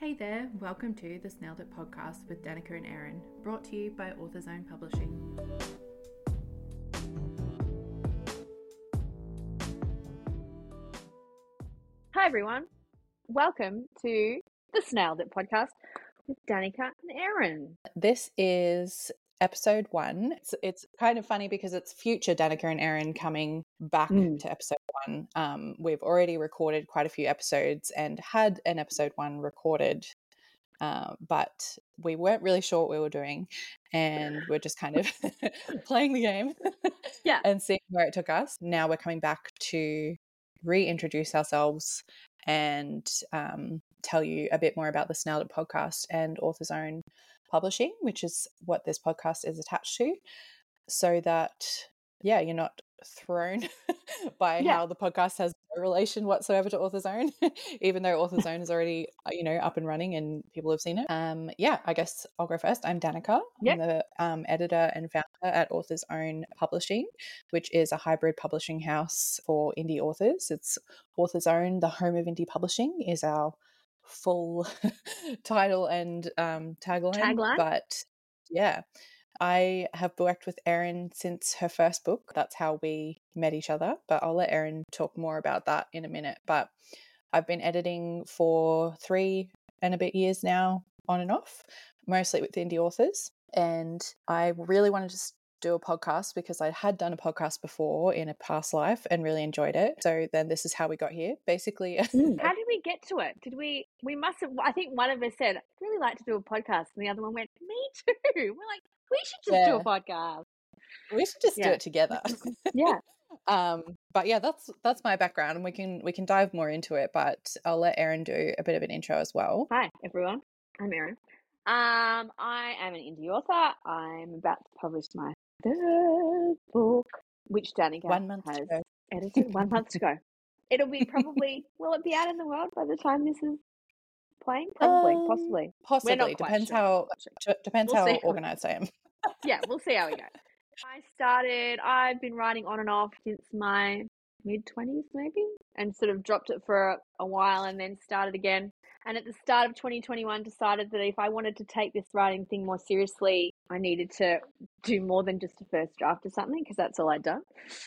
Hey there, welcome to the Snailed It podcast with Danikka and Erin, brought to you by Author's Own Publishing. Hi, everyone. Welcome to the Snailed It podcast with Danikka and Erin. This is episode one. It's, it's kind of funny because it's future Danikka and Erin coming back Mm. to episode one. Um, we've already recorded quite a few episodes and had an episode one recorded, uh, but we weren't really sure what we were doing, and we're just kind of playing the game, Yeah. and seeing where it took us. Now we're coming back to reintroduce ourselves and um, tell you a bit more about the Snailed It podcast and Author's Own Publishing, which is what this podcast is attached to, so that, yeah, you're not thrown by Yeah. how the podcast has no relation whatsoever to Author's Own, even though Author's Own is already, uh, you know, up and running and people have seen it. Um, yeah, I guess I'll go first. I'm Danikka. Yep. I'm the um, editor and founder at Author's Own Publishing, which is a hybrid publishing house for indie authors. It's Author's Own, the home of indie publishing, is our full title and um, tagline. Tagline. But yeah, I have worked with Erin since her first book. That's how we met each other. But I'll let Erin talk more about that in a minute. But I've been editing for three and a bit years now, on and off, mostly with indie authors. And I really wanted to do a podcast because I had done a podcast before in a past life and really enjoyed it. So then this is how we got here. Basically, Mm. How did we get to it? Did we? We must have. I think one of us said, "I'd really like to do a podcast," and the other one went, "Me too." We're like, "We should just do a podcast." we should just do it together. Yeah. um but yeah that's that's my background and we can we can dive more into it but i'll let erin do a bit of an intro as well Hi, everyone. I'm Erin. Um, I am an indie author. I'm about to publish my third book, which Danikka one month has edited. One month to go. It'll be probably. will it be out in the world by the time this is playing? Probably, Um, possibly. possibly We're not quite depends sure. how sure. depends We'll how organized i am yeah, we'll see how we go. I started, I've been writing on and off since my mid 20s, maybe, and sort of dropped it for a, a while and then started again. And at the start of 2021, decided that if I wanted to take this writing thing more seriously, I needed to do more than just a first draft of something because that's all I'd done.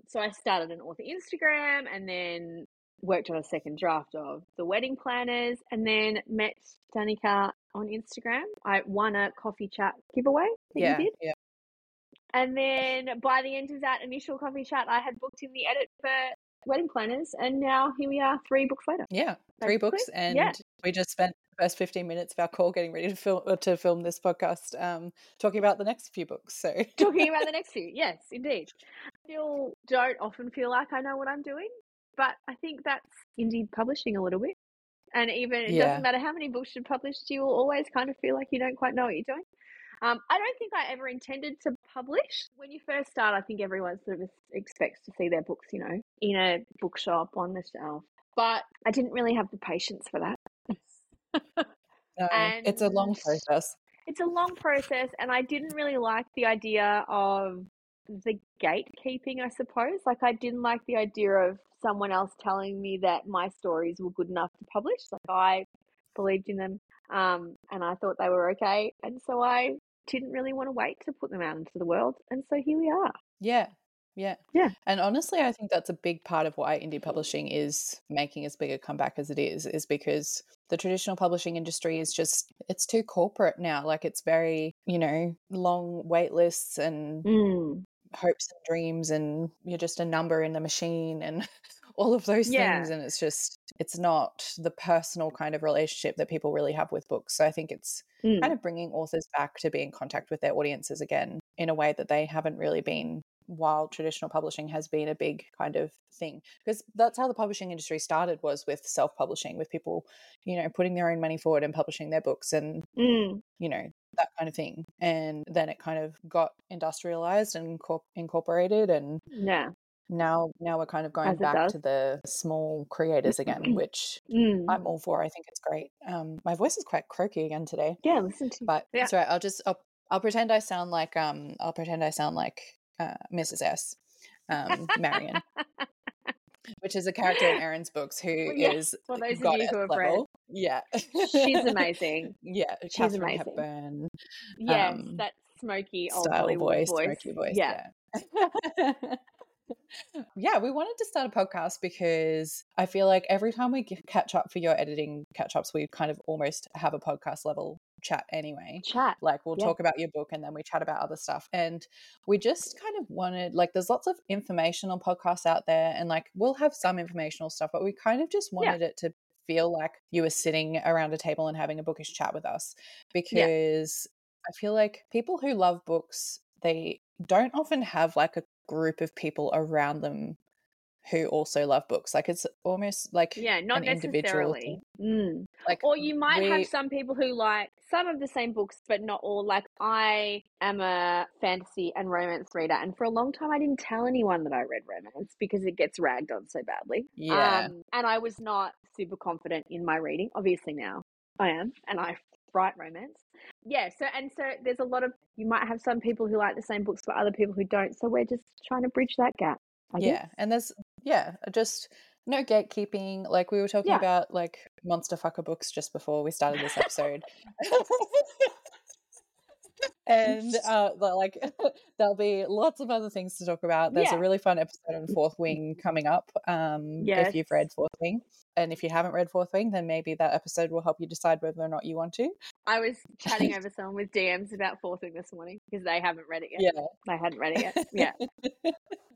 So I started an author Instagram and then worked on a second draft of the wedding planners and then met Danikka on Instagram. I won a coffee chat giveaway that yeah you did. yeah And then by the end of that initial coffee chat, I had booked in the edit for wedding planners, and now here we are, three books later. yeah three Basically, books and yeah. we just spent the first 15 minutes of our call getting ready to film uh, to film this podcast um talking about the next few books so Talking about the next few, yes, indeed. I still don't often feel like I know what I'm doing, but I think that's indie publishing a little bit. And even it Yeah. doesn't matter how many books you've published, you will always kind of feel like you don't quite know what you're doing. Um, I don't think I ever intended to publish. When you first start, I think everyone sort of expects to see their books, you know, in a bookshop on the shelf. But I didn't really have the patience for that. no, it's a long process it's a long process and i didn't really like the idea of the gatekeeping i suppose like i didn't like the idea of someone else telling me that my stories were good enough to publish like i believed in them um, and i thought they were okay and so i didn't really want to wait to put them out into the world and so here we are Yeah. Yeah. Yeah. And honestly, I think that's a big part of why indie publishing is making as big a comeback as it is, is because the traditional publishing industry is just, it's too corporate now. Like it's very, you know, long wait lists and mm. hopes and dreams, and you're just a number in the machine and all of those Yeah. things. And it's just, it's not the personal kind of relationship that people really have with books. So I think it's Mm. kind of bringing authors back to be in contact with their audiences again in a way that they haven't really been while traditional publishing has been a big kind of thing because that's how the publishing industry started was with self-publishing with people you know putting their own money forward and publishing their books and Mm. you know that kind of thing and then it kind of got industrialized and corp- incorporated and yeah now now we're kind of going back to the small creators again which Mm. i'm all for i think it's great um my voice is quite croaky again today yeah listen to but Yeah. all right. I'll just I'll, I'll pretend I sound like um I'll pretend I sound like uh, Mrs. S. Um, Marion, which is a character in Erin's books who is Well, those of you who have level. Yeah. She's amazing. yeah. She's Katharine amazing. Hepburn Yes, um, that smoky old style voice, voice. smoky voice. Yeah. Yeah. yeah, we wanted to start a podcast because I feel like every time we catch up for your editing catch ups, we kind of almost have a podcast level chat anyway. Chat. Like we'll Yeah. talk about your book and then we chat about other stuff. And we just kind of wanted like there's lots of informational podcasts out there and like we'll have some informational stuff, but we kind of just wanted it to feel like you were sitting around a table and having a bookish chat with us because I feel like people who love books, they don't often have like a group of people around them who also love books. Like it's almost like Yeah, not necessarily. Mm. Like Or you might we- have some people who like some of the same books, but not all. Like I am a fantasy and romance reader, and for a long time I didn't tell anyone that I read romance because it gets ragged on so badly. Yeah. Um, and I was not super confident in my reading. Obviously now I am, and I write romance. Yeah. So and so there's a lot of you might have some people who like the same books, but other people who don't. So we're just trying to bridge that gap. I yeah guess. and there's yeah just no gatekeeping like we were talking Yeah. about like monster fucker books just before we started this episode and uh like there'll be lots of other things to talk about there's Yeah. a really fun episode on fourth wing coming up um if you've read fourth wing and if you haven't read fourth wing then maybe that episode will help you decide whether or not you want to I was chatting over someone with DMs about Fourth Wing this morning because they haven't read it yet. yeah They hadn't read it yet. Yeah.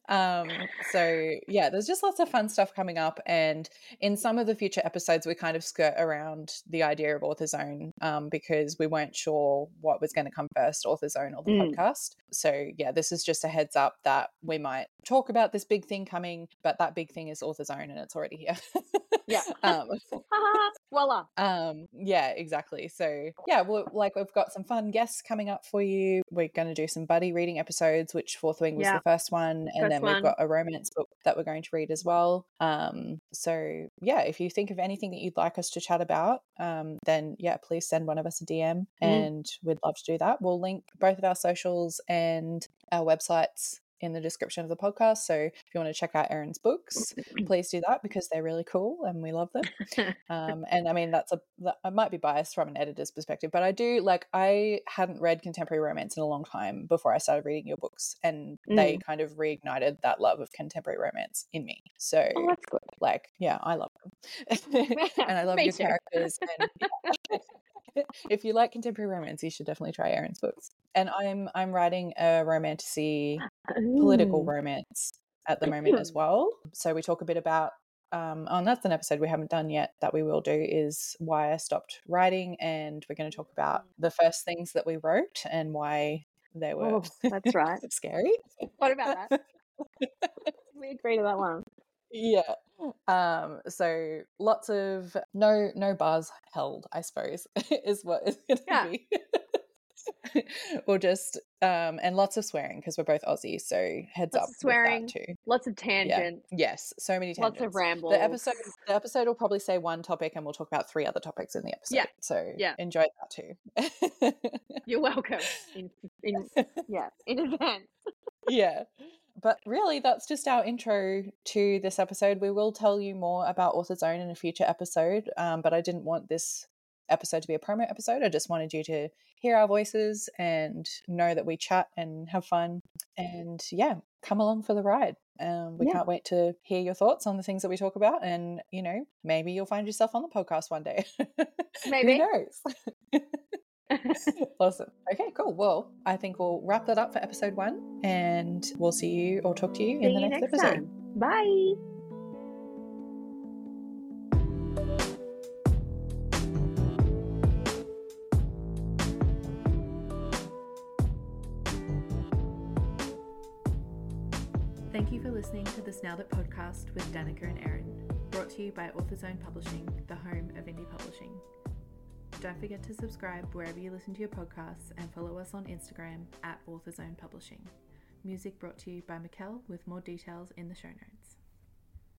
um so yeah there's just lots of fun stuff coming up and in some of the future episodes we kind of skirt around the idea of Author's Own um because we weren't sure what was going to come first Author's Own or the Mm. podcast so yeah this is just a heads up that we might talk about this big thing coming but that big thing is Author's Own and it's already here Yeah. um Voila. um yeah exactly so yeah well like we've got some fun guests coming up for you we're going to do some buddy reading episodes which fourth wing was Yeah. the first one and First then we've got a romance book that we're going to read as well um so yeah if you think of anything that you'd like us to chat about um then yeah please send one of us a dm Mm. and we'd love to do that we'll link both of our socials and our websites in the description of the podcast so if you want to check out erin's books please do that because they're really cool and we love them um, and I mean that's a that, I might be biased from an editor's perspective, but I do like I hadn't read contemporary romance in a long time before I started reading your books, and they kind of reignited that love of contemporary romance in me. So Oh, that's good. like, yeah, I love them, and I love your characters. And yeah. If you like contemporary romance, you should definitely try Erin's books. And I'm I'm writing a romantasy political romance at the moment as well. So we talk a bit about um oh, and that's an episode we haven't done yet that we will do is why I stopped writing and we're going to talk about the first things that we wrote and why they were Oh, that's right. scary. What about that? we agree to that one. Yeah. Um so lots of no no bars held, I suppose, is what going to Yeah. be. or just um and lots of swearing because we're both Aussie, so heads Lots up of swearing, too. Lots of tangents. Yes, so many tangents. Lots of rambles. The episode the episode will probably say one topic and we'll talk about three other topics in the episode. Yeah, So yeah. enjoy that too. You're welcome. In, in, yeah, in advance. yeah. But really that's just our intro to this episode. We will tell you more about Author's Own in a future episode. Um, but I didn't want this episode to be a promo episode. I just wanted you to hear our voices and know that we chat and have fun. And yeah, come along for the ride. Um, we Yeah. can't wait to hear your thoughts on the things that we talk about. And, you know, maybe you'll find yourself on the podcast one day. Maybe. Who knows? awesome. Okay, cool. Well, I think we'll wrap that up for episode one and we'll see you or talk to you See in the you next, next episode. time. Bye. Thank you for listening to the Snailed It podcast with Danikka and Erin, brought to you by Author Publishing, the home of indie publishing. Don't forget to subscribe wherever you listen to your podcasts and follow us on Instagram at Author Publishing. Music brought to you by Mikel with more details in the show notes.